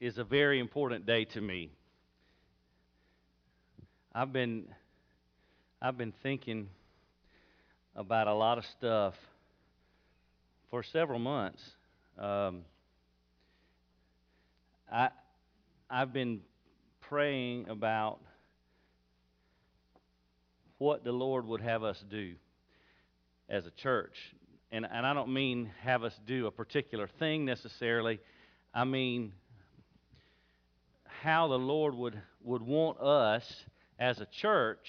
is a very important day to me. I've been I've been thinking about a lot of stuff for several months. Um, I I've been praying about what the Lord would have us do as a church. And, and I don't mean have us do a particular thing necessarily. I mean how the Lord would, would want us as a church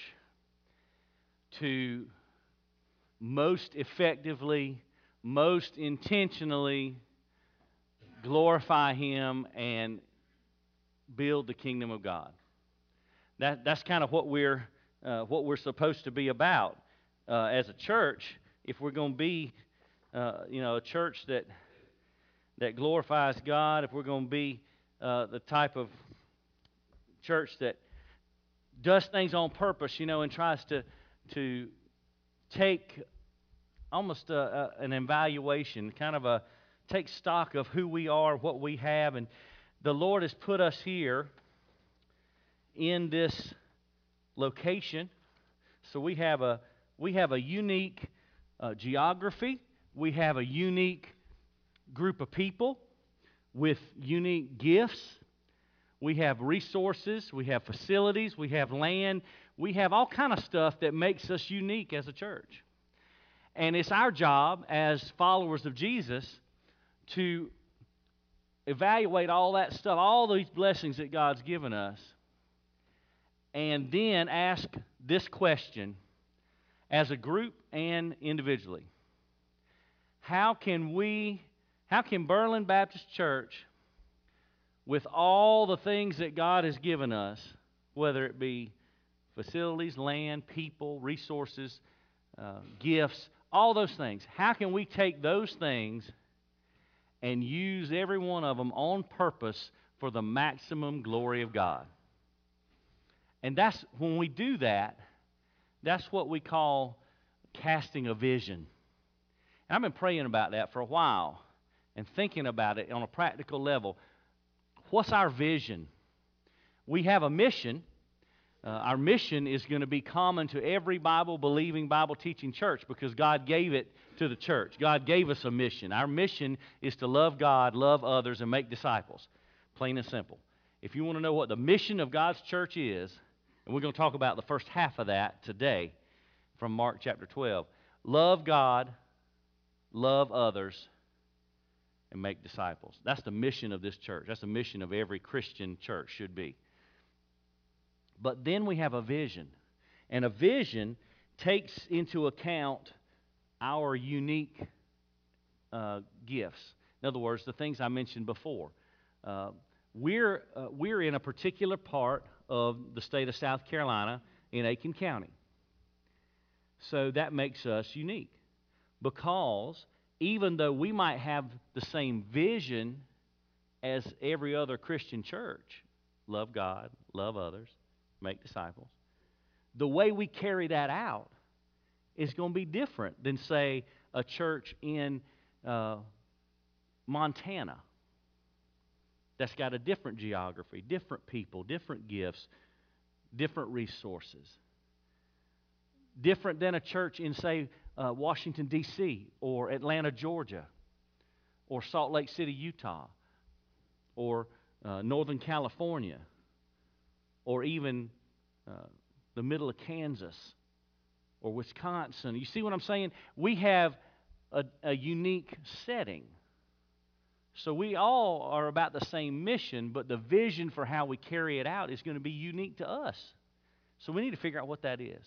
to most effectively, most intentionally glorify Him and build the kingdom of God. That, that's kind of what we're, uh, what we're supposed to be about uh, as a church. If we're going to be, uh, you know, a church that that glorifies God, if we're going to be uh, the type of church that does things on purpose, you know, and tries to to take almost a, a, an evaluation, kind of a take stock of who we are, what we have, and the Lord has put us here in this location. So we have a we have a unique uh, geography. We have a unique group of people with unique gifts. We have resources, we have facilities, we have land, we have all kind of stuff that makes us unique as a church. And it's our job as followers of Jesus to evaluate all that stuff, all these blessings that God's given us, and then ask this question as a group and individually. How can we, how can Berlin Baptist Church, with all the things that God has given us, whether it be facilities, land, people, resources, uh, gifts, all those things, how can we take those things and use every one of them on purpose for the maximum glory of God. And that's when we do that, that's what we call casting a vision. And I've been praying about that for a while and thinking about it on a practical level. What's our vision? We have a mission. Uh, our mission is going to be common to every Bible believing, Bible teaching church because God gave it to the church. God gave us a mission. Our mission is to love God, love others, and make disciples. Plain and simple. If you want to know what the mission of God's church is, and we're going to talk about the first half of that today from Mark chapter 12 love God, love others, and make disciples. That's the mission of this church. That's the mission of every Christian church, should be. But then we have a vision. And a vision takes into account our unique uh, gifts. In other words, the things I mentioned before. Uh, we're, uh, we're in a particular part of the state of South Carolina in Aiken County. So that makes us unique because even though we might have the same vision as every other Christian church love God, love others, make disciples the way we carry that out is going to be different than, say, a church in uh, Montana that's got a different geography, different people, different gifts, different resources. Different than a church in, say, uh, Washington, D.C., or Atlanta, Georgia, or Salt Lake City, Utah, or uh, Northern California, or even uh, the middle of Kansas or Wisconsin. You see what I'm saying? We have a, a unique setting. So we all are about the same mission, but the vision for how we carry it out is going to be unique to us. So we need to figure out what that is.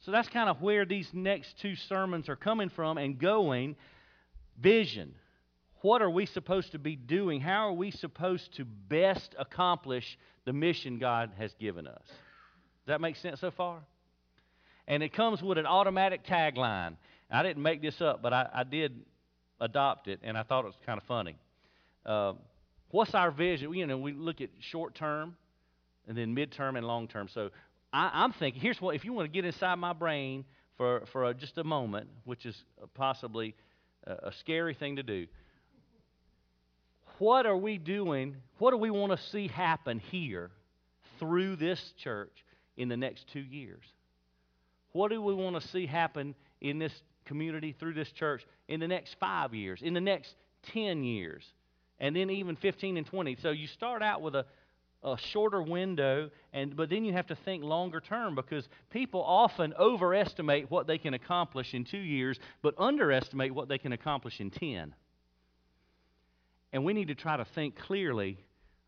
So that's kind of where these next two sermons are coming from and going. Vision. What are we supposed to be doing? How are we supposed to best accomplish the mission God has given us? Does that make sense so far? and it comes with an automatic tagline. I didn't make this up, but I, I did adopt it, and I thought it was kind of funny. Uh, what's our vision? You know, we look at short term, and then midterm and long term. So I, am thinking, here's what: if you want to get inside my brain for for a, just a moment, which is possibly a, a scary thing to do. what are we doing? What do we want to see happen here through this church in the next two years? What do we want to see happen in this community through this church in the next five years, in the next 10 years, and then even 15 and 20? So you start out with a, a shorter window, and, but then you have to think longer term because people often overestimate what they can accomplish in two years, but underestimate what they can accomplish in 10. And we need to try to think clearly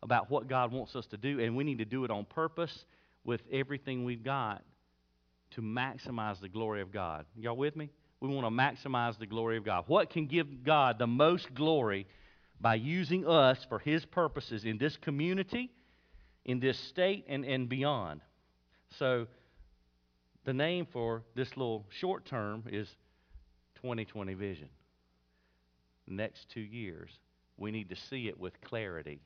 about what God wants us to do, and we need to do it on purpose with everything we've got to maximize the glory of God. Y'all with me? We want to maximize the glory of God. What can give God the most glory by using us for His purposes in this community, in this state, and, and beyond? So, the name for this little short term is 2020 Vision. Next two years, we need to see it with clarity.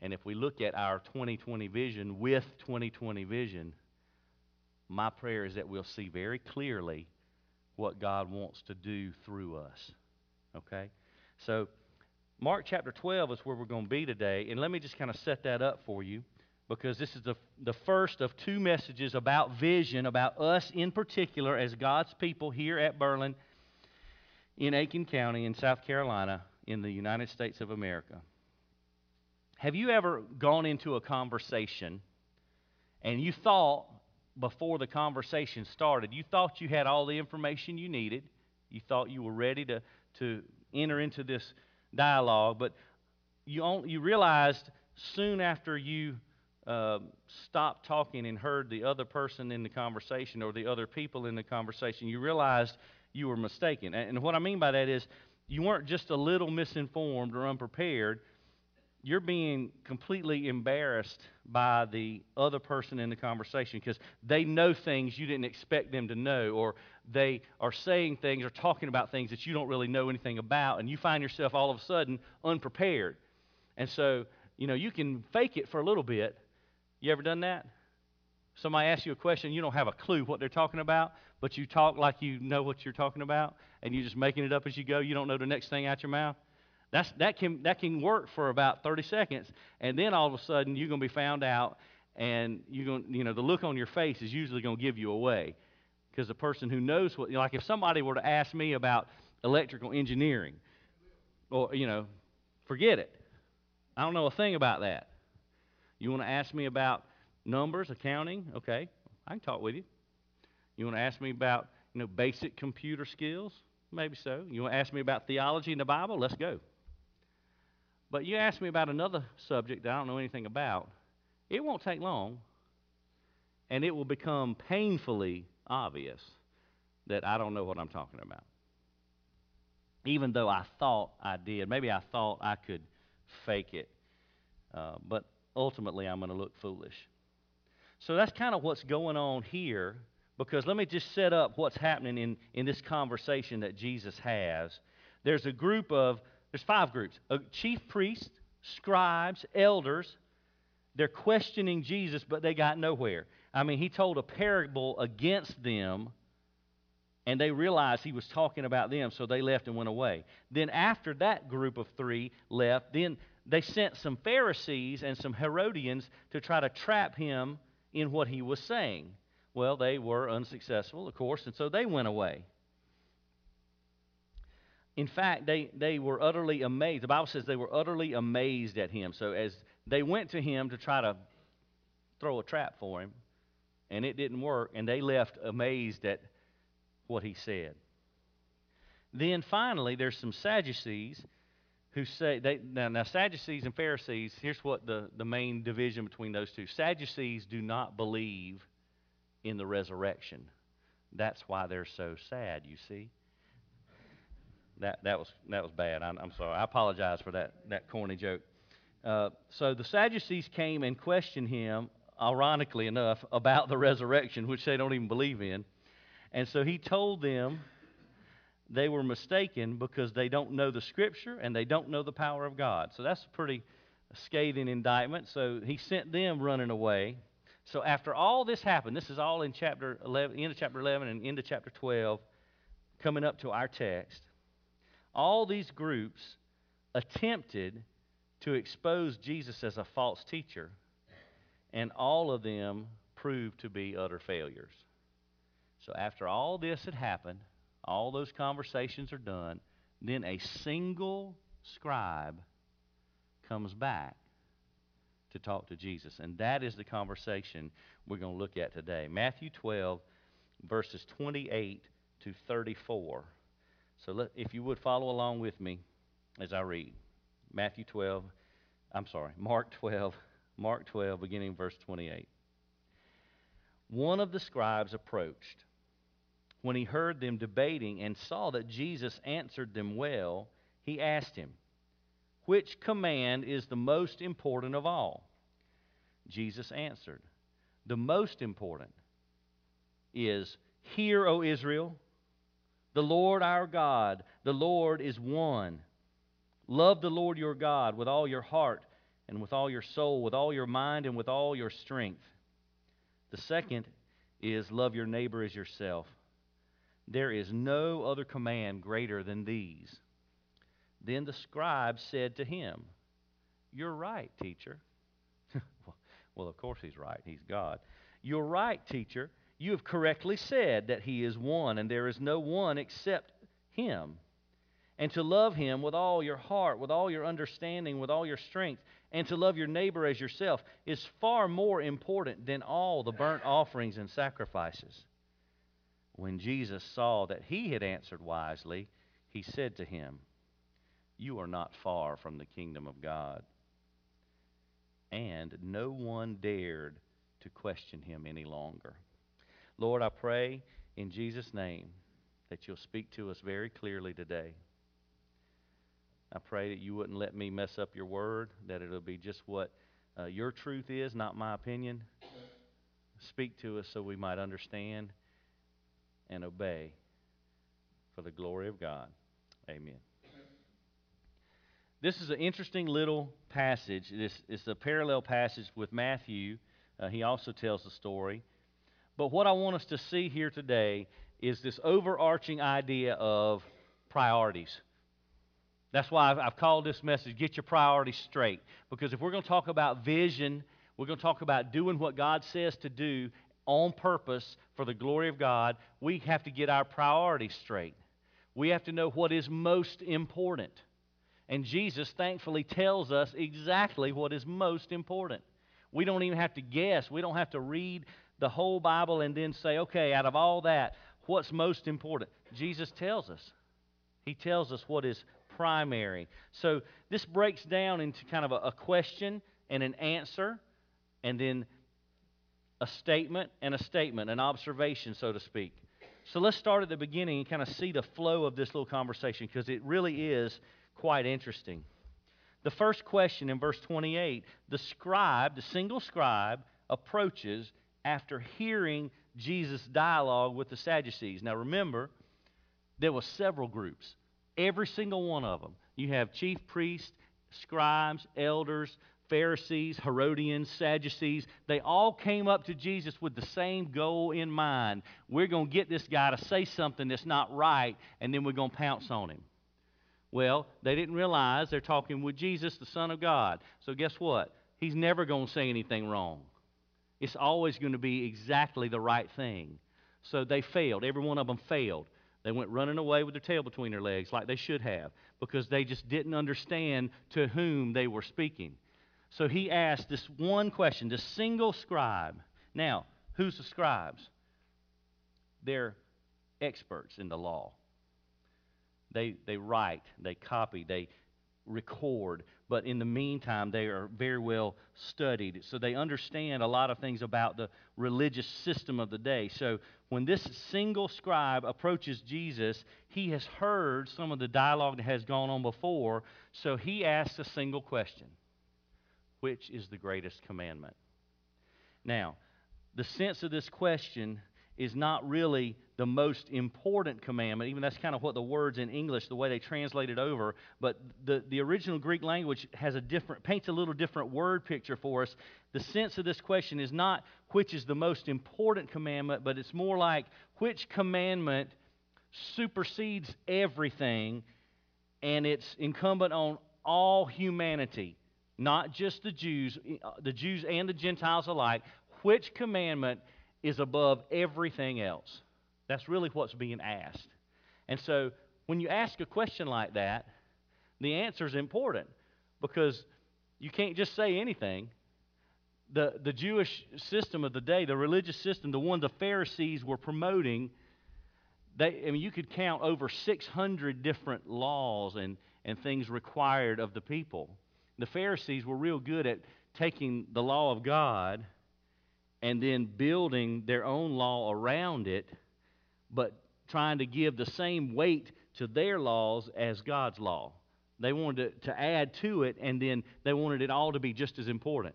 And if we look at our 2020 vision with 2020 vision, my prayer is that we'll see very clearly what God wants to do through us. Okay? So, Mark chapter 12 is where we're going to be today. And let me just kind of set that up for you because this is the, the first of two messages about vision, about us in particular as God's people here at Berlin in Aiken County in South Carolina in the United States of America. Have you ever gone into a conversation and you thought before the conversation started, you thought you had all the information you needed, you thought you were ready to, to enter into this dialogue, but you, only, you realized soon after you uh, stopped talking and heard the other person in the conversation or the other people in the conversation, you realized you were mistaken. And, and what I mean by that is you weren't just a little misinformed or unprepared. You're being completely embarrassed by the other person in the conversation because they know things you didn't expect them to know, or they are saying things or talking about things that you don't really know anything about, and you find yourself all of a sudden unprepared. And so, you know, you can fake it for a little bit. You ever done that? Somebody asks you a question, you don't have a clue what they're talking about, but you talk like you know what you're talking about, and you're just making it up as you go. You don't know the next thing out your mouth. That's, that, can, that can work for about 30 seconds, and then all of a sudden you're going to be found out, and you're going, you know, the look on your face is usually going to give you away, because the person who knows what, you know, like if somebody were to ask me about electrical engineering, or you know, forget it. I don't know a thing about that. You want to ask me about numbers, accounting? Okay, I can talk with you. You want to ask me about you know basic computer skills? Maybe so. You want to ask me about theology in the Bible? Let's go. But you ask me about another subject that I don't know anything about, it won't take long, and it will become painfully obvious that I don't know what I'm talking about. Even though I thought I did. Maybe I thought I could fake it. Uh, but ultimately, I'm going to look foolish. So that's kind of what's going on here because let me just set up what's happening in, in this conversation that Jesus has. There's a group of, there's five groups a chief priests, scribes, elders. They're questioning Jesus, but they got nowhere. I mean, he told a parable against them, and they realized he was talking about them, so they left and went away. Then, after that group of three left, then they sent some Pharisees and some Herodians to try to trap him in what he was saying. Well, they were unsuccessful, of course, and so they went away. In fact, they, they were utterly amazed. The Bible says they were utterly amazed at him. So as they went to him to try to throw a trap for him, and it didn't work, and they left amazed at what he said. Then finally, there's some Sadducees who say they now, now Sadducees and Pharisees. Here's what the, the main division between those two: Sadducees do not believe in the resurrection. That's why they're so sad, you see. That, that, was, that was bad. I'm, I'm sorry. I apologize for that, that corny joke. Uh, so the Sadducees came and questioned him, ironically enough, about the resurrection, which they don't even believe in. And so he told them they were mistaken because they don't know the Scripture and they don't know the power of God. So that's a pretty scathing indictment. So he sent them running away. So after all this happened, this is all in chapter 11, end of chapter 11 and into chapter 12, coming up to our text. All these groups attempted to expose Jesus as a false teacher, and all of them proved to be utter failures. So after all this had happened, all those conversations are done, then a single scribe comes back to talk to Jesus. And that is the conversation we're going to look at today. Matthew 12, verses 28 to 34. So let, if you would follow along with me as I read. Matthew 12, I'm sorry, Mark 12, Mark 12, beginning verse 28. One of the scribes approached. When he heard them debating and saw that Jesus answered them well, he asked him, Which command is the most important of all? Jesus answered, The most important is, Hear, O Israel, the Lord our God, the Lord is one. Love the Lord your God with all your heart and with all your soul, with all your mind and with all your strength. The second is love your neighbor as yourself. There is no other command greater than these. Then the scribe said to him, You're right, teacher. well, of course he's right. He's God. You're right, teacher. You have correctly said that he is one, and there is no one except him. And to love him with all your heart, with all your understanding, with all your strength, and to love your neighbor as yourself is far more important than all the burnt offerings and sacrifices. When Jesus saw that he had answered wisely, he said to him, You are not far from the kingdom of God. And no one dared to question him any longer. Lord, I pray in Jesus' name that you'll speak to us very clearly today. I pray that you wouldn't let me mess up your word, that it'll be just what uh, your truth is, not my opinion. Speak to us so we might understand and obey for the glory of God. Amen. This is an interesting little passage. This is a parallel passage with Matthew. Uh, he also tells the story. But what I want us to see here today is this overarching idea of priorities. That's why I've, I've, called this message Get Your Priorities Straight. Because if we're going to talk about vision, we're going to talk about doing what God says to do on purpose for the glory of God, we have to get our priorities straight. We have to know what is most important. And Jesus thankfully tells us exactly what is most important. We don't even have to guess. We don't have to read the whole Bible and then say, okay, out of all that, what's most important? Jesus tells us. He tells us what is primary. So this breaks down into kind of a, a question and an answer, and then a statement and a statement, an observation, so to speak. So let's start at the beginning and kind of see the flow of this little conversation because it really is quite interesting. The first question in verse 28 the scribe, the single scribe, approaches after hearing Jesus' dialogue with the Sadducees. Now remember, there were several groups. Every single one of them. You have chief priests, scribes, elders, Pharisees, Herodians, Sadducees. They all came up to Jesus with the same goal in mind. We're going to get this guy to say something that's not right, and then we're going to pounce on him. Well, they didn't realize they're talking with Jesus, the Son of God. So, guess what? He's never going to say anything wrong. It's always going to be exactly the right thing. So, they failed. Every one of them failed. They went running away with their tail between their legs like they should have because they just didn't understand to whom they were speaking. So he asked this one question, this single scribe. Now, who's the scribes? They're experts in the law. They, they write, they copy, they record, but in the meantime, they are very well studied. So they understand a lot of things about the religious system of the day. So when this single scribe approaches Jesus, he has heard some of the dialogue that has gone on before, so he asks a single question Which is the greatest commandment? Now, the sense of this question is not really the most important commandment. Even that's kind of what the words in English, the way they translate it over. But the, the original Greek language has a different, paints a little different word picture for us. The sense of this question is not which is the most important commandment, but it's more like which commandment supersedes everything and it's incumbent on all humanity not just the Jews, uh, the Jews and the Gentiles alike, which commandment is above everything else? That's really what's being asked. And so when you ask a question like that, the answer is important because you can't just say anything. The, the Jewish system of the day, the religious system, the one the Pharisees were promoting, they, I mean, you could count over 600 different laws and, and things required of the people. The Pharisees were real good at taking the law of God and then building their own law around it, but trying to give the same weight to their laws as God's law. They wanted to, to add to it, and then they wanted it all to be just as important.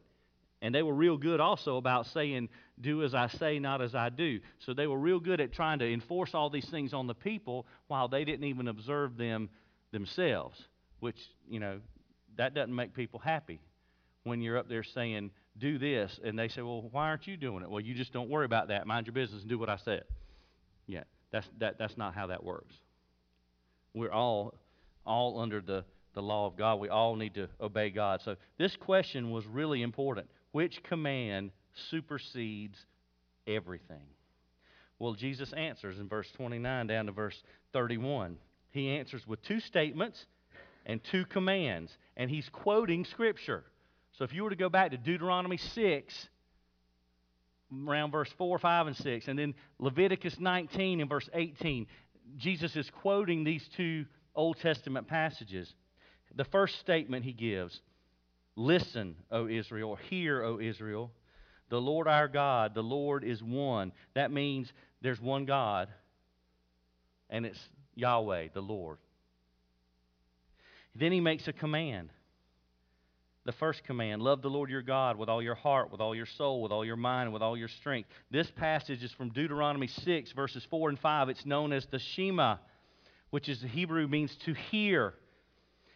And they were real good also about saying, do as I say, not as I do. So they were real good at trying to enforce all these things on the people while they didn't even observe them themselves, which, you know, that doesn't make people happy when you're up there saying, do this, and they say, well, why aren't you doing it? Well, you just don't worry about that. Mind your business and do what I said. Yeah, that's, that, that's not how that works. We're all, all under the, the law of God. We all need to obey God. So this question was really important. Which command supersedes everything? Well, Jesus answers in verse 29 down to verse 31. He answers with two statements and two commands, and he's quoting Scripture. So if you were to go back to Deuteronomy 6, around verse 4, 5, and 6, and then Leviticus 19 and verse 18, Jesus is quoting these two Old Testament passages. The first statement he gives Listen, O Israel, hear, O Israel. The Lord our God, the Lord is one. That means there's one God, and it's Yahweh, the Lord. Then he makes a command. The first command love the Lord your God with all your heart, with all your soul, with all your mind, with all your strength. This passage is from Deuteronomy 6, verses 4 and 5. It's known as the Shema, which is the Hebrew means to hear.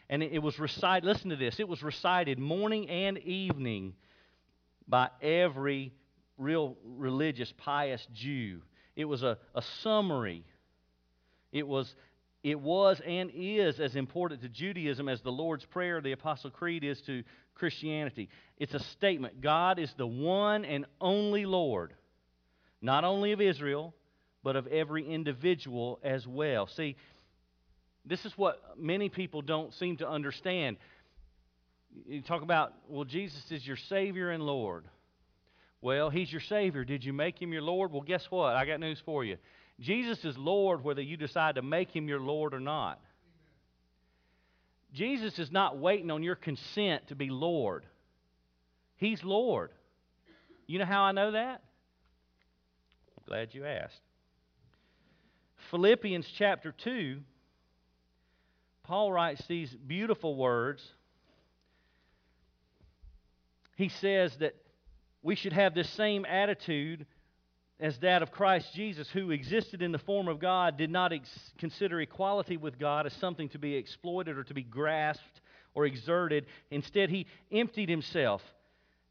And it, was recited, listen to this, it was recited morning and evening by every real religious, pious Jew. It was a, a summary. It was, it was and is as important to Judaism as the Lord's Prayer, the Apostle Creed is to Christianity. It's a statement God is the one and only Lord, not only of Israel, but of every individual as well. See, this is what many people don't seem to understand. You talk about, well, Jesus is your Savior and Lord. Well, He's your Savior. Did you make Him your Lord? Well, guess what? I got news for you. Jesus is Lord whether you decide to make Him your Lord or not. Jesus is not waiting on your consent to be Lord. He's Lord. You know how I know that? Glad you asked. Philippians chapter 2 Paul writes these beautiful words. He says that we should have this same attitude as that of Christ Jesus, who existed in the form of God, did not ex- consider equality with God as something to be exploited or to be grasped or exerted. Instead, he emptied himself,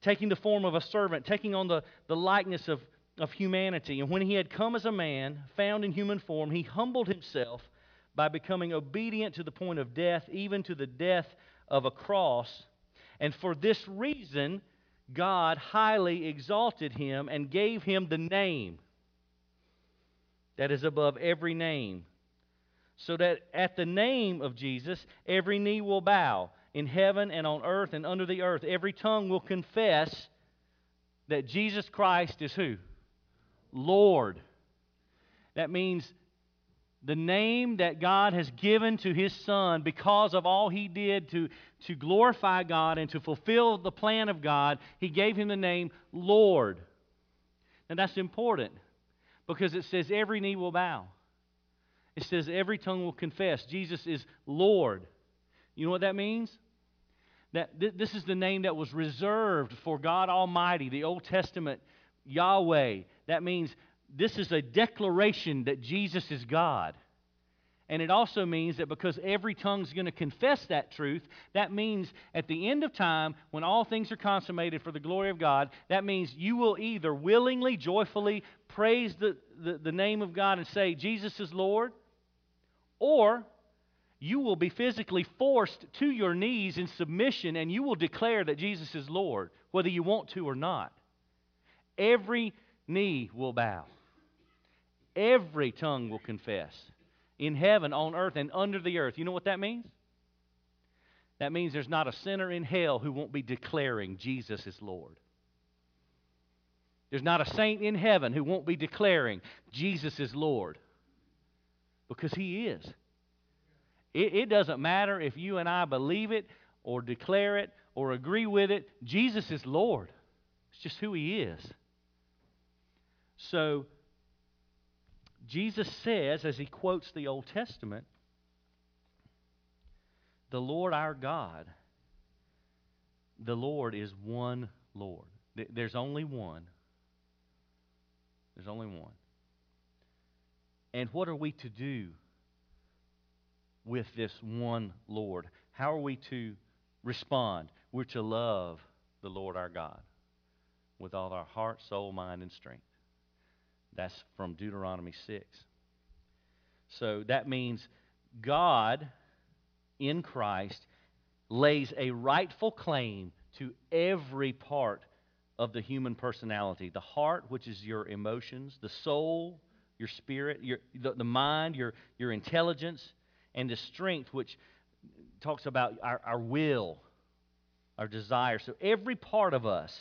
taking the form of a servant, taking on the, the likeness of, of humanity. And when he had come as a man, found in human form, he humbled himself by becoming obedient to the point of death, even to the death of a cross. And for this reason, God highly exalted him and gave him the name that is above every name, so that at the name of Jesus, every knee will bow in heaven and on earth and under the earth. Every tongue will confess that Jesus Christ is who? Lord. That means the name that God has given to His Son because of all He did to, to glorify God and to fulfill the plan of God, He gave Him the name Lord. And that's important because it says every knee will bow. It says every tongue will confess Jesus is Lord. You know what that means? That th- this is the name that was reserved for God Almighty, the Old Testament Yahweh. That means this is a declaration that Jesus is God. And it also means that because every tongue is going to confess that truth, that means at the end of time, when all things are consummated for the glory of God, that means you will either willingly, joyfully praise the, the, the name of God and say, Jesus is Lord, or you will be physically forced to your knees in submission and you will declare that Jesus is Lord, whether you want to or not. Every knee will bow, every tongue will confess in heaven, on earth, and under the earth. You know what that means? That means there's not a sinner in hell who won't be declaring Jesus is Lord. There's not a saint in heaven who won't be declaring Jesus is Lord because he is. It, it, doesn't matter if you and I believe it or declare it or agree with it. Jesus is Lord. It's just who he is. So, Jesus says, as he quotes the Old Testament, the Lord our God, the Lord is one Lord. There's only one. There's only one. And what are we to do with this one Lord? How are we to respond? We're to love the Lord our God with all our heart, soul, mind, and strength. That's from Deuteronomy 6. So that means God in Christ lays a rightful claim to every part of the human personality the heart, which is your emotions, the soul, your spirit, your, the, the mind, your, your intelligence, and the strength, which talks about our, our will, our desire. So every part of us,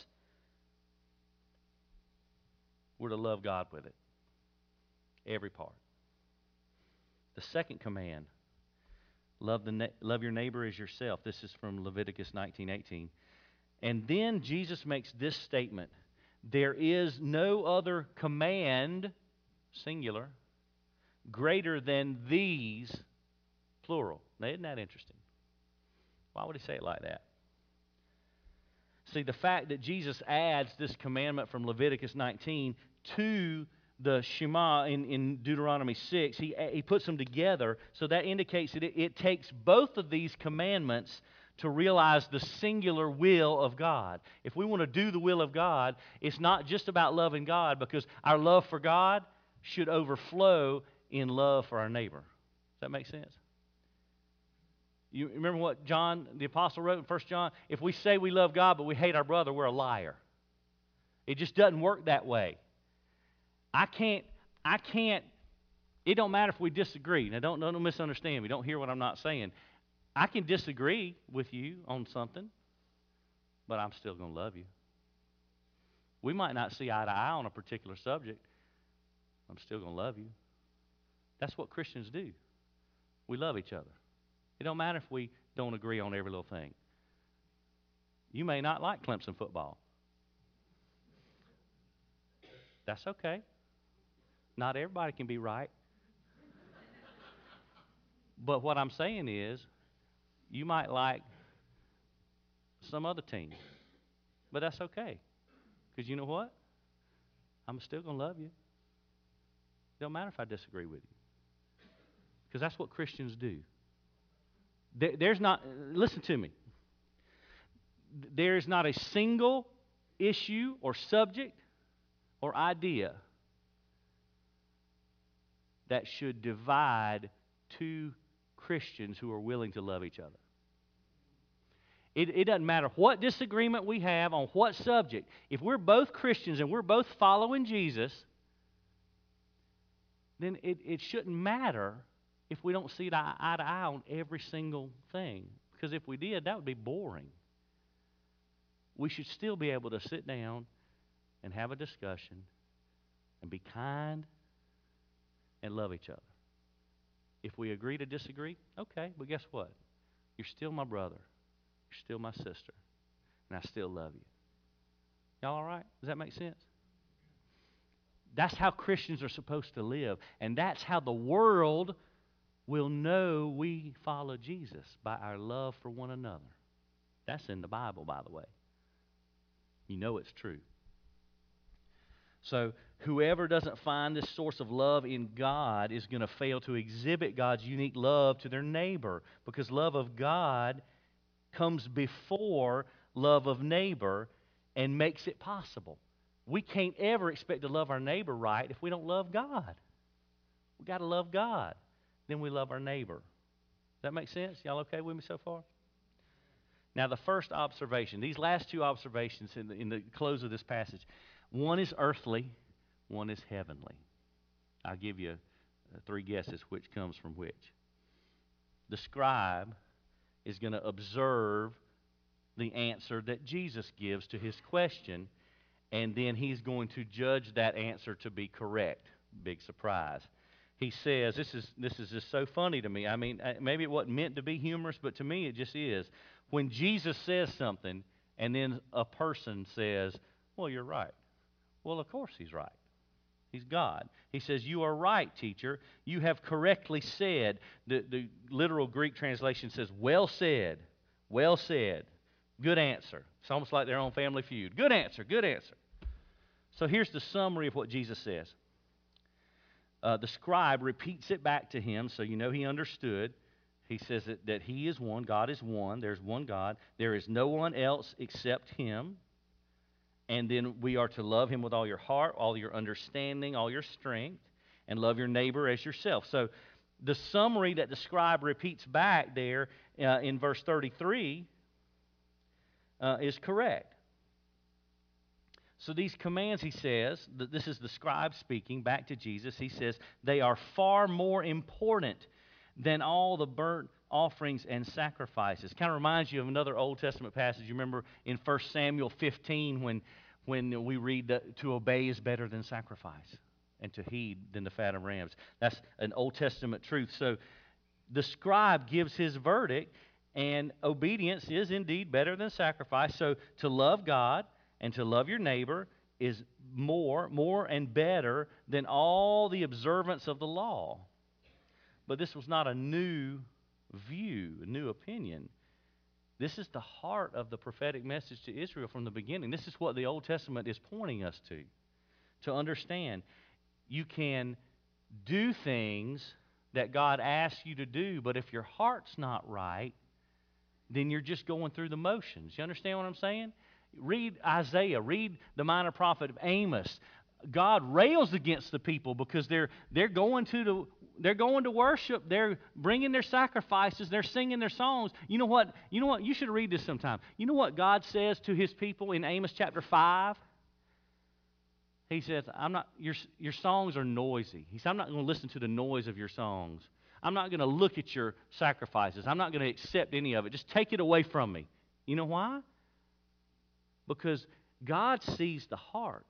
we're to love God with it. Every part. The second command, love, the love your neighbor as yourself. This is from Leviticus 19:18. And then Jesus makes this statement: There is no other command, singular, greater than these plural. Now, isn't that interesting? Why would he say it like that? See, the fact that Jesus adds this commandment from Leviticus 19 to the Shema in, in Deuteronomy 6, he, he puts them together. So that indicates that it, it takes both of these commandments to realize the singular will of God. If we want to do the will of God, it's not just about loving God because our love for God should overflow in love for our neighbor. Does that make sense? You remember what John the apostle wrote in 1 John? If we say we love God but we hate our brother, we're a liar. It just doesn't work that way. I can't I can't it don't matter if we disagree. Now don't don't misunderstand me. Don't hear what I'm not saying. I can disagree with you on something, but I'm still going to love you. We might not see eye to eye on a particular subject. I'm still going to love you. That's what Christians do. We love each other. It don't matter if we don't agree on every little thing. You may not like Clemson football. That's okay. Not everybody can be right. but what I'm saying is, you might like some other team. But that's okay. Because you know what? I'm still going to love you. It don't matter if I disagree with you. Because that's what Christians do. There, there's not, listen to me. There is not a single issue or subject or idea that should divide two Christians who are willing to love each other. It, it, doesn't matter what disagreement we have on what subject. If we're both Christians and we're both following Jesus, then it, it shouldn't matter if we don't see eye, eye to eye on every single thing. Because if we did, that would be boring. We should still be able to sit down and have a discussion and be kind and love each other. If we agree to disagree, okay, but guess what? You're still my brother. You're still my sister. And I still love you. Y'all all right? Does that make sense? That's how Christians are supposed to live. And that's how the world will know we follow Jesus by our love for one another. That's in the Bible, by the way. You know it's true. So, whoever doesn't find this source of love in God is going to fail to exhibit God's unique love to their neighbor because love of God comes before love of neighbor and makes it possible. We can't ever expect to love our neighbor right if we don't love God. We've got to love God then we love our neighbor. Does that make sense? Y'all okay with me so far? Now, the first observation, these last two observations in the, in the close of this passage, one is earthly, one is heavenly. I'll give you uh, three guesses which comes from which. The scribe is going to observe the answer that Jesus gives to his question, and then he's going to judge that answer to be correct. Big surprise. He says, this is, this is just so funny to me. I mean, uh, maybe it wasn't meant to be humorous, but to me it just is. When Jesus says something, and then a person says, Well, you're right. Well, of course he's right. He's God. He says, You are right, teacher. You have correctly said. The, the literal Greek translation says, Well said. Well said. Good answer. It's almost like their own family feud. Good answer. Good answer. So here's the summary of what Jesus says. Uh, the scribe repeats it back to him so you know he understood. He says that, that he is one, God is one, there's one God, there is no one else except him. And then we are to love him with all your heart, all your understanding, all your strength, and love your neighbor as yourself. So the summary that the scribe repeats back there uh, in verse 33 uh, is correct. So these commands, he says, this is the scribe speaking back to Jesus. He says, they are far more important than all the burnt offerings and sacrifices. Kind of reminds you of another Old Testament passage. You remember in 1 Samuel 15 when, when we read that to obey is better than sacrifice and to heed than the fat of rams. That's an Old Testament truth. So the scribe gives his verdict, and obedience is indeed better than sacrifice. So to love God and to love your neighbor is more, more and better than all the observance of the law. But this was not a new view, a new opinion. This is the heart of the prophetic message to Israel from the beginning. This is what the Old Testament is pointing us to. To understand, you can do things that God asks you to do, but if your heart's not right, then you're just going through the motions. You understand what I'm saying? Read Isaiah, read the minor prophet of Amos. God rails against the people because they're, they're going to the they're going to worship. They're bringing their sacrifices. They're singing their songs. You know what? You know what? You should read this sometime. You know what God says to His people in Amos chapter five? He says, "I'm not. Your your songs are noisy." He said, "I'm not going to listen to the noise of your songs. I'm not going to look at your sacrifices. I'm not going to accept any of it. Just take it away from me." You know why? Because God sees the heart.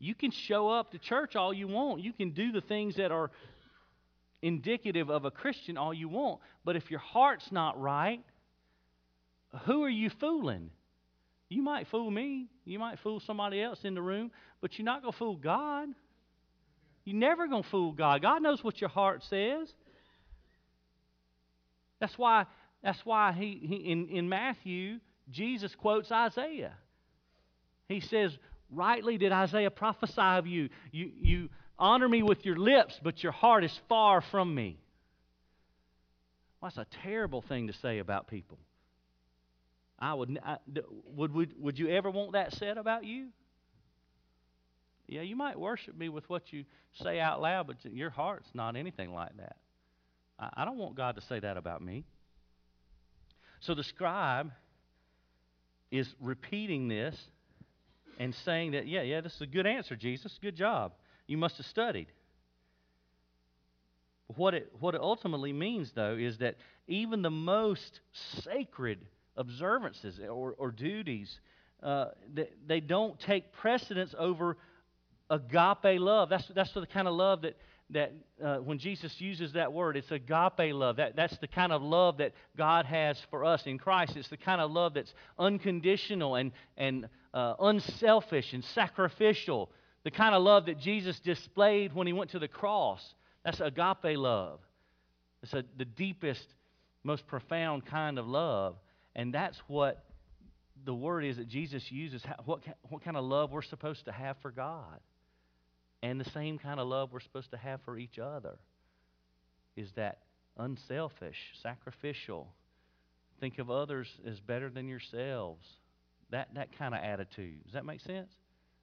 You can show up to church all you want. You can do the things that are indicative of a Christian all you want. But if your heart's not right, who are you fooling? You might fool me. You might fool somebody else in the room, but you're not going to fool God. You're never going to fool God. God knows what your heart says. That's why, that's why he, he in, in Matthew, Jesus quotes Isaiah. He says, Rightly did Isaiah prophesy of you. You, you honor me with your lips, but your heart is far from me. Well, that's a terrible thing to say about people. I would, I, would, would, would you ever want that said about you? Yeah, you might worship me with what you say out loud, but your heart's not anything like that. I, I don't want God to say that about me. So the scribe is repeating this and saying that, yeah, yeah, this is a good answer, Jesus. Good job. You must have studied. What it, what it ultimately means, though, is that even the most sacred observances or, or duties, uh, they, they don't take precedence over agape love. That's, that's the kind of love that, that uh, when Jesus uses that word, it's agape love. That, that's the kind of love that God has for us in Christ. It's the kind of love that's unconditional and, and uh, unselfish and sacrificial. The kind of love that Jesus displayed when he went to the cross. That's agape love. It's a, the deepest, most profound kind of love. And that's what the word is that Jesus uses. What, what kind of love we're supposed to have for God and the same kind of love we're supposed to have for each other is that unselfish, sacrificial. Think of others as better than yourselves. That, that kind of attitude. Does that make sense?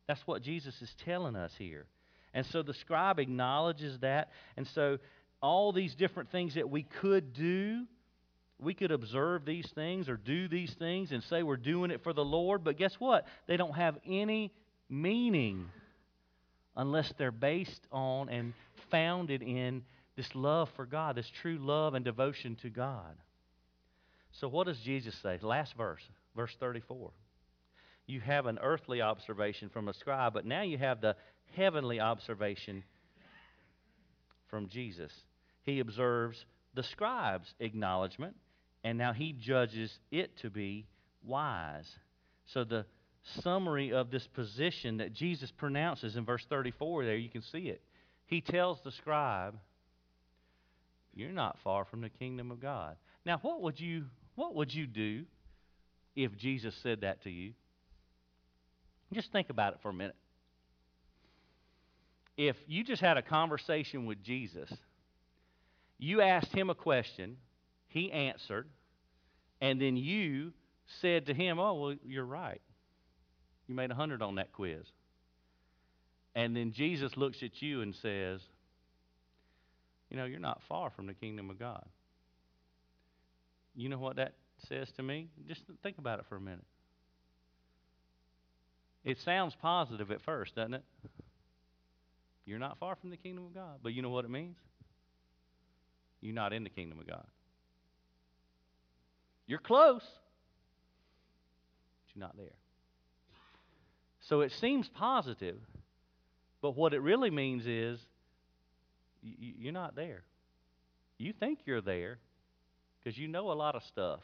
That's what Jesus is telling us here. And so the scribe acknowledges that. And so all these different things that we could do. We could observe these things or do these things and say we're doing it for the Lord, but guess what? They don't have any meaning unless they're based on and founded in this love for God, this true love and devotion to God. So, what does Jesus say? Last verse, verse 34. You have an earthly observation from a scribe, but now you have the heavenly observation from Jesus. He observes the scribe's acknowledgement, and now he judges it to be wise. So, the summary of this position that Jesus pronounces in verse 34 there, you can see it. He tells the scribe, You're not far from the kingdom of God. Now, what would you, what would you do if Jesus said that to you? Just think about it for a minute. If you just had a conversation with Jesus, you asked him a question, he answered, and then you said to him, Oh, well, you're right. You made a 100 on that quiz. And then Jesus looks at you and says, You know, you're not far from the kingdom of God. You know what that says to me? Just think about it for a minute. It sounds positive at first, doesn't it? You're not far from the kingdom of God. But you know what it means? You're not in the kingdom of God. You're close, but you're not there. So it seems positive, but what it really means is you're not there. You think you're there because you know a lot of stuff,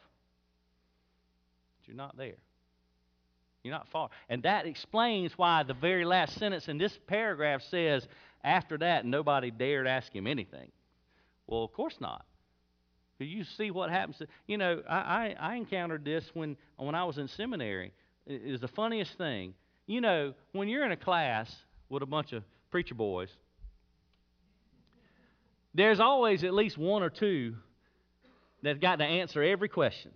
but you're not there. You're not far. And that explains why the very last sentence in this paragraph says, after that, nobody dared ask him anything. Well, of course not. You see what happens. You know, I, I, I encountered this when, when I was in seminary. It is the funniest thing. You know, when you're in a class with a bunch of preacher boys, there's always at least one or two that got to answer every question.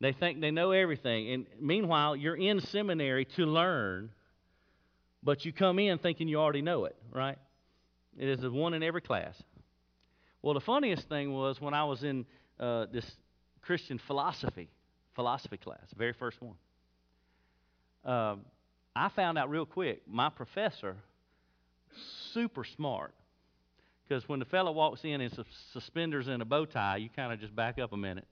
They think they know everything. And meanwhile, you're in seminary to learn, but you come in thinking you already know it, right? It is the one in every class. Well, the funniest thing was when I was in uh, this Christian philosophy philosophy class, very first one. Um, I found out real quick, my professor, super smart. Because when the fellow walks in in suspenders and a bow tie, you kind of just back up a minute.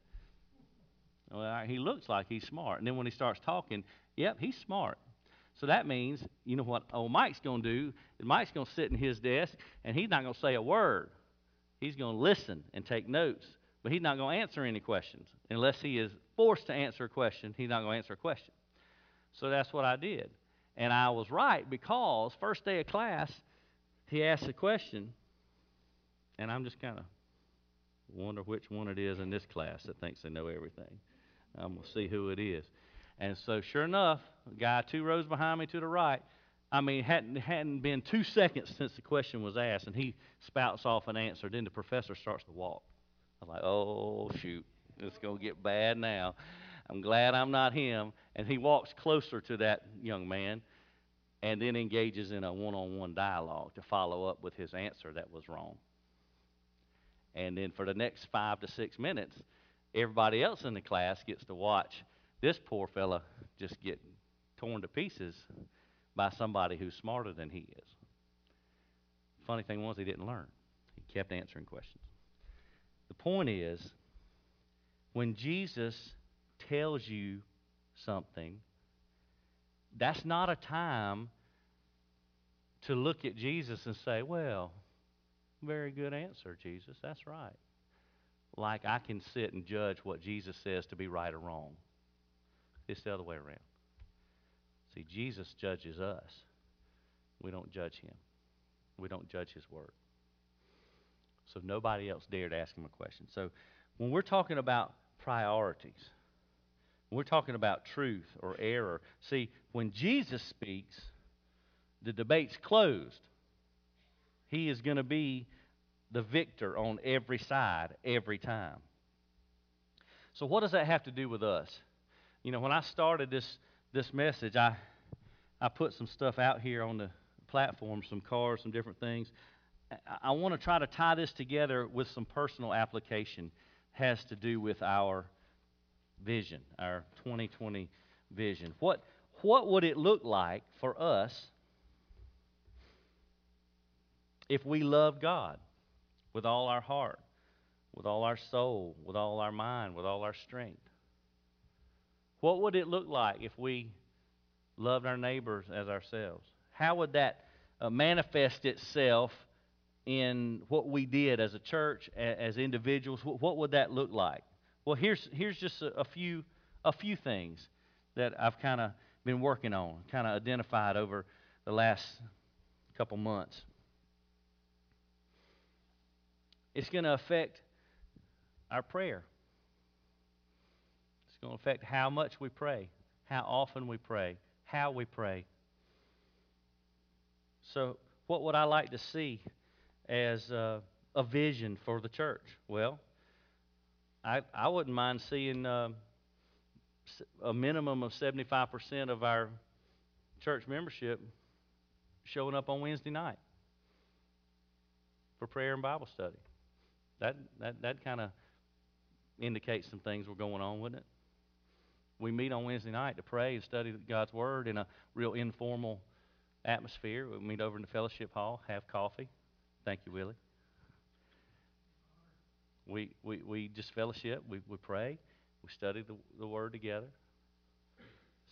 Well, he looks like he's smart. And then when he starts talking, yep, he's smart. So that means, you know what old Mike's going to do? Mike's going to sit in his desk, and he's not going to say a word. He's going to listen and take notes, but he's not going to answer any questions. Unless he is forced to answer a question, he's not going to answer a question. So that's what I did. And I was right because first day of class, he asked a question, and I'm just kind of wonder which one it is in this class that thinks they know everything. I'm going to see who it is. And so, sure enough, a guy two rows behind me to the right, I mean, hadn't hadn't been two seconds since the question was asked, and he spouts off an answer. Then the professor starts to walk. I'm like, oh shoot, it's gonna get bad now. I'm glad I'm not him. And he walks closer to that young man and then engages in a one on one dialogue to follow up with his answer that was wrong. And then for the next five to six minutes, everybody else in the class gets to watch this poor fella just get torn to pieces by somebody who's smarter than he is. Funny thing was, he didn't learn, he kept answering questions. The point is, when Jesus tells you something, that's not a time to look at Jesus and say, Well, very good answer, Jesus. That's right. Like I can sit and judge what Jesus says to be right or wrong. It's the other way around. See, Jesus judges us. We don't judge him. We don't judge his word. So nobody else dared ask him a question. So when we're talking about priorities, we're talking about truth or error. See, when Jesus speaks, the debate's closed. He is going to be the victor on every side every time. So, what does that have to do with us? You know, when I started this, this message, I, I put some stuff out here on the platform, some cars, some different things. I want to try to tie this together with some personal application. Has to do with our vision, our 2020 vision. What what would it look like for us if we love God with all our heart, with all our soul, with all our mind, with all our strength? What would it look like if we loved our neighbors as ourselves? How would that uh, manifest itself in what we did as a church, a- as individuals? What, what would that look like? Well, here's here's just a, a few a few things that I've kind of been working on, kind of identified over the last couple months. It's going to affect our prayer. It's going to affect how much we pray, how often we pray, how we pray. So, what would I like to see as uh, a vision for the church? Well, I, I wouldn't mind seeing uh, a minimum of 75% of our church membership showing up on Wednesday night for prayer and Bible study. That that that kind of indicates some things were going on, wouldn't it? We meet on Wednesday night to pray and study God's Word in a real informal atmosphere. We meet over in the fellowship hall, have coffee. Thank you, Willie. We, we, we just fellowship, we, we pray, we study the, the Word together.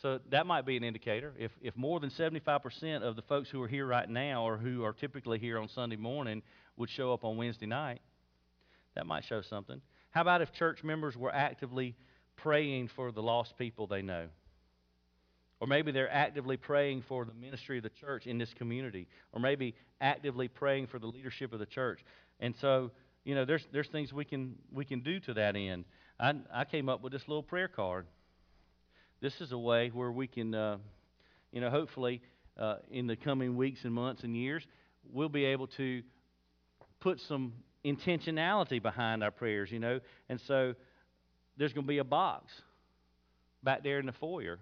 So that might be an indicator. If, if more than 75% of the folks who are here right now or who are typically here on Sunday morning would show up on Wednesday night, that might show something. How about if church members were actively praying for the lost people they know? Or maybe they're actively praying for the ministry of the church in this community. Or maybe actively praying for the leadership of the church. And so, you know, there's, there's things we can, we can do to that end. I, I came up with this little prayer card. This is a way where we can, uh, you know, hopefully uh, in the coming weeks and months and years, we'll be able to put some intentionality behind our prayers, you know. And so there's going to be a box back there in the foyer.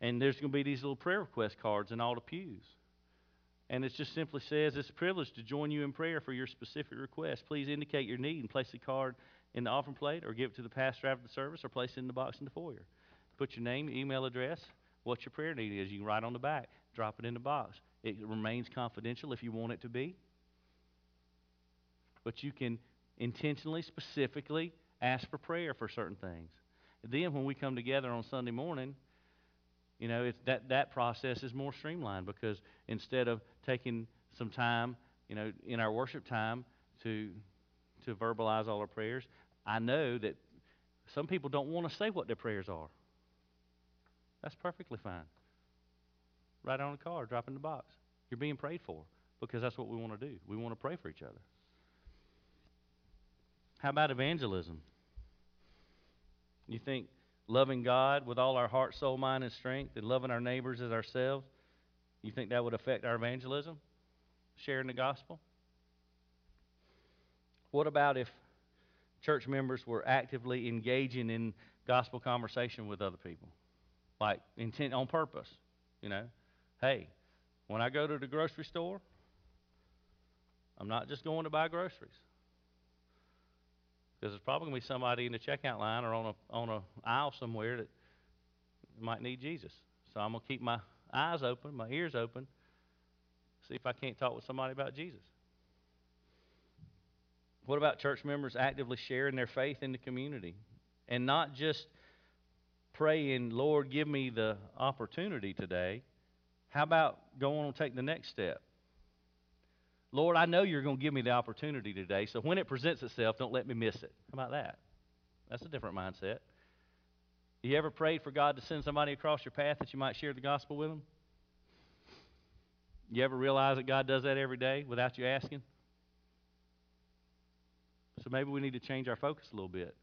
And there's going to be these little prayer request cards in all the pews. And it just simply says, It's a privilege to join you in prayer for your specific request. Please indicate your need and place the card in the offering plate or give it to the pastor after the service or place it in the box in the foyer. Put your name, email address, what your prayer need is. You can write on the back, drop it in the box. It remains confidential if you want it to be. But you can intentionally, specifically ask for prayer for certain things. then when we come together on Sunday morning, you know, it's that, that process is more streamlined because instead of taking some time, you know, in our worship time to to verbalize all our prayers, I know that some people don't want to say what their prayers are. That's perfectly fine. Write it on a card, drop it in the box. You're being prayed for because that's what we want to do. We want to pray for each other. How about evangelism? You think loving God with all our heart, soul, mind, and strength, and loving our neighbors as ourselves, you think that would affect our evangelism? Sharing the gospel? What about if church members were actively engaging in gospel conversation with other people? Like intent on purpose, you know? Hey, when I go to the grocery store, I'm not just going to buy groceries. Because there's probably going to be somebody in the checkout line or on a on a aisle somewhere that might need Jesus. So I'm going to keep my eyes open, my ears open, see if I can't talk with somebody about Jesus. What about church members actively sharing their faith in the community and not just praying, Lord, give me the opportunity today? How about going and take the next step? Lord, I know you're going to give me the opportunity today, so when it presents itself, don't let me miss it. How about that? That's a different mindset. You ever prayed for God to send somebody across your path that you might share the gospel with them? You ever realize that God does that every day without you asking? So maybe we need to change our focus a little bit.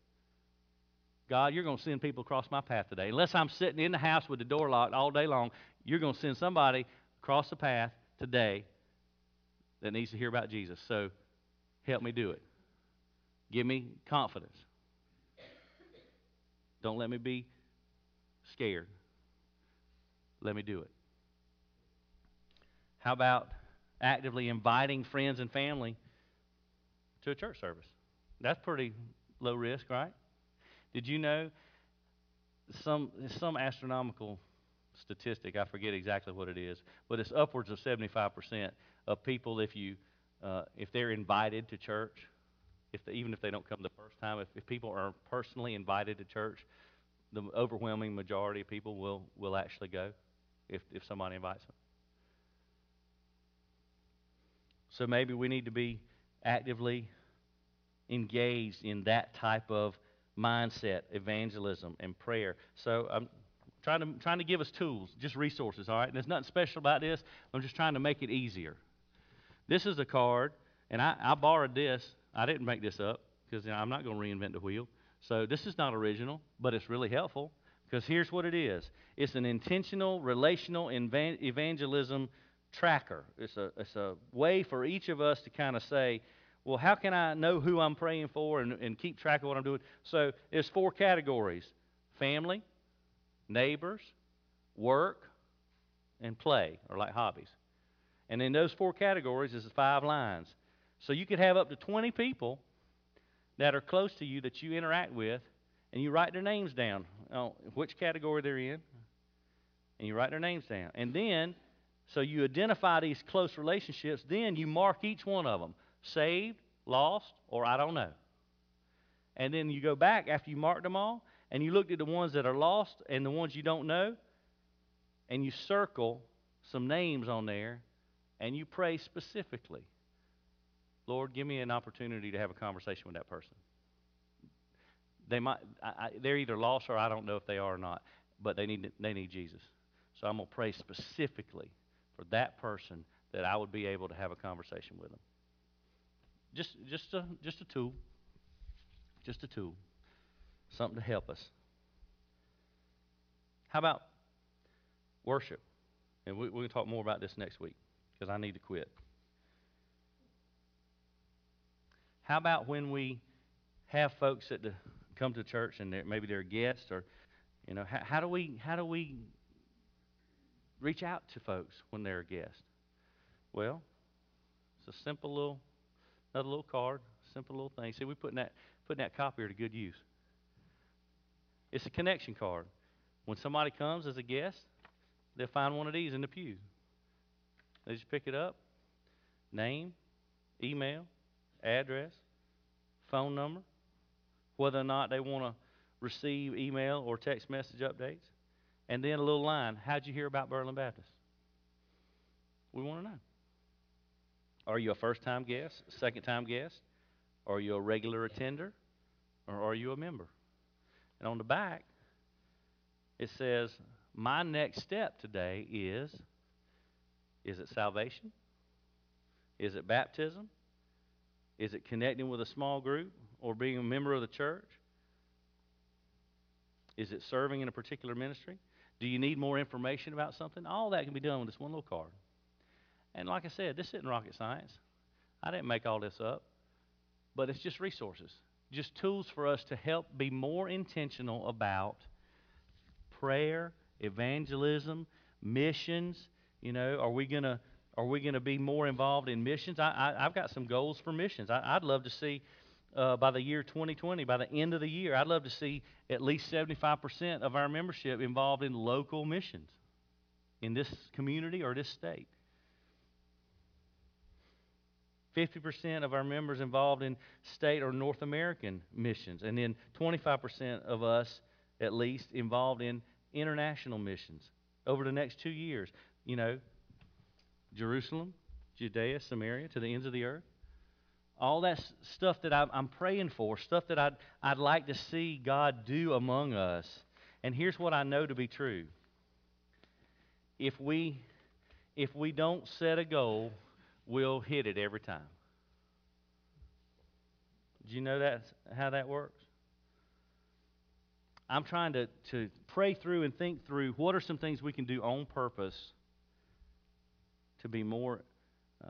God, you're going to send people across my path today. Unless I'm sitting in the house with the door locked all day long, you're going to send somebody across the path today that needs to hear about Jesus. So help me do it. Give me confidence. Don't let me be scared. Let me do it. How about actively inviting friends and family to a church service. That's pretty low risk, right? Did you know some some astronomical statistic, I forget exactly what it is, but it's upwards of 75% of people if you uh, if they're invited to church, if they, even if they don't come the first time, if, if people are personally invited to church, the overwhelming majority of people will will actually go if if somebody invites them. So maybe we need to be actively engaged in that type of mindset, evangelism, and prayer. So I'm trying to, trying to give us tools, just resources, all right? And there's nothing special about this. I'm just trying to make it easier. This is a card, and I, I borrowed this. I didn't make this up because you know, I'm not going to reinvent the wheel. So this is not original, but it's really helpful because here's what it is it's an intentional relational evangelism tracker. It's a, it's a way for each of us to kind of say, well, how can I know who I'm praying for and, and keep track of what I'm doing? So there's four categories family, neighbors, work, and play, or like hobbies. And in those four categories is five lines. So you could have up to 20 people that are close to you that you interact with, and you write their names down, which category they're in, and you write their names down. And then, so you identify these close relationships, then you mark each one of them saved, lost, or I don't know. And then you go back after you marked them all, and you looked at the ones that are lost and the ones you don't know, and you circle some names on there, and you pray specifically. Lord, give me an opportunity to have a conversation with that person. They might, I, I, they're either lost or I don't know if they are or not, but they need, they need Jesus. So I'm going to pray specifically for that person that I would be able to have a conversation with them. Just, just, a, just a tool. Just a tool. Something to help us. How about worship? And we, we can talk more about this next week because I need to quit. How about when we have folks that come to church and they're, maybe they're guests or, you know, how, how do we how do we reach out to folks when they're a guest? Well, it's a simple little Another little card, simple little thing. See, we're putting that, putting that copier to good use. It's a connection card. When somebody comes as a guest, they'll find one of these in the pew. They just pick it up, name, email, address, phone number, whether or not they want to receive email or text message updates, and then a little line How'd you hear about Berlin Baptist? We want to know. Are you a first time guest, second time guest? Are you a regular attender? Or are you a member? And on the back, it says, My next step today is is it salvation? Is it baptism? Is it connecting with a small group or being a member of the church? Is it serving in a particular ministry? Do you need more information about something? All that can be done with this one little card. And like I said, this isn't rocket science. I didn't make all this up. But it's just resources, just tools for us to help be more intentional about prayer, evangelism, missions. You know, are we to are we to be more involved in missions? I, I, have got some goals for missions. I, would love to see uh, by the year 2020, by the end of the year, I'd love to see at least 75% of our membership involved in local missions in this community or this state. 50% of our members involved in state or North American missions, and then 25% of us, at least, involved in international missions over the next two years. You know, Jerusalem, Judea, Samaria, to the ends of the earth. All that stuff that I'm praying for, stuff that I'd, I'd like to see God do among us. And here's what I know to be true. If we, if we don't set a goal we'll hit it every time. Do you know that how that works? I'm trying to, to pray through and think through what are some things we can do on purpose to be more uh,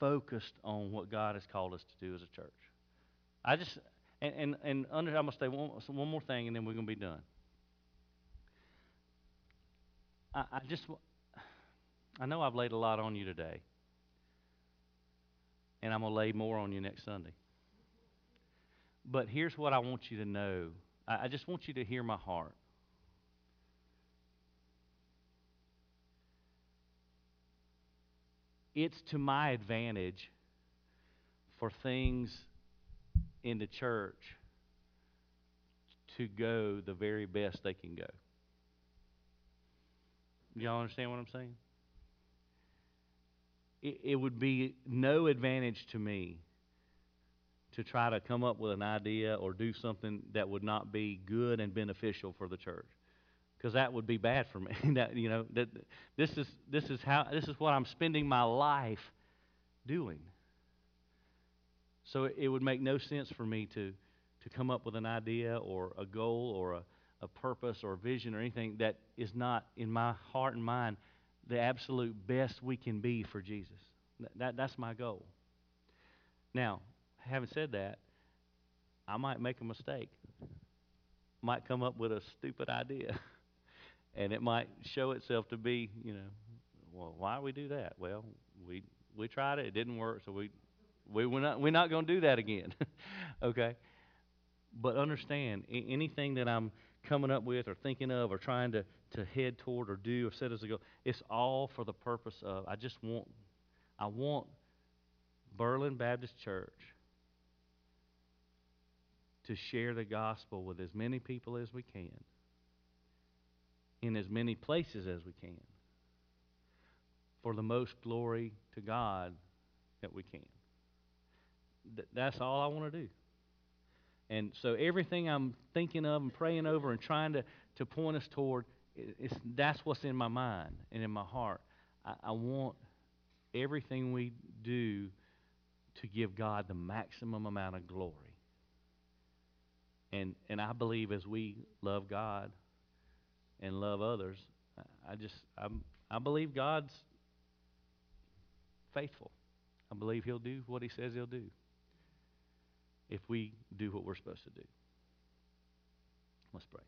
focused on what God has called us to do as a church. I just and and, and under, I'm gonna say one, one more thing, and then we're gonna be done. I, I just I know I've laid a lot on you today, and I'm going to lay more on you next Sunday. But here's what I want you to know I, I just want you to hear my heart. It's to my advantage for things in the church to go the very best they can go. Y'all understand what I'm saying? It, it would be no advantage to me to try to come up with an idea or do something that would not be good and beneficial for the church because that would be bad for me that you know that this is this is how this is what I'm spending my life doing so it would make no sense for me to to come up with an idea or a goal or a, a purpose or a vision or anything that is not in my heart and mind the absolute best we can be for Jesus that, that that's my goal now having said that, I might make a mistake. Might come up with a stupid idea. and it might show itself to be, you know, well, why we do that? Well, we we tried it, it didn't work, so we we we're not we're not going to do that again. okay? But understand, anything that I'm coming up with or thinking of or trying to to head toward or do or set as a goal, it's all for the purpose of I just want I want Berlin Baptist Church to share the gospel with as many people as we can, in as many places as we can, for the most glory to God that we can. Th- that's all I want to do. And so everything I'm thinking of and praying over and trying to, to point us toward, it's, that's what's in my mind and in my heart. I, I want everything we do to give God the maximum amount of glory. And and I believe as we love God and love others, I just i I believe God's faithful. I believe He'll do what He says He'll do if we do what we're supposed to do. Let's pray.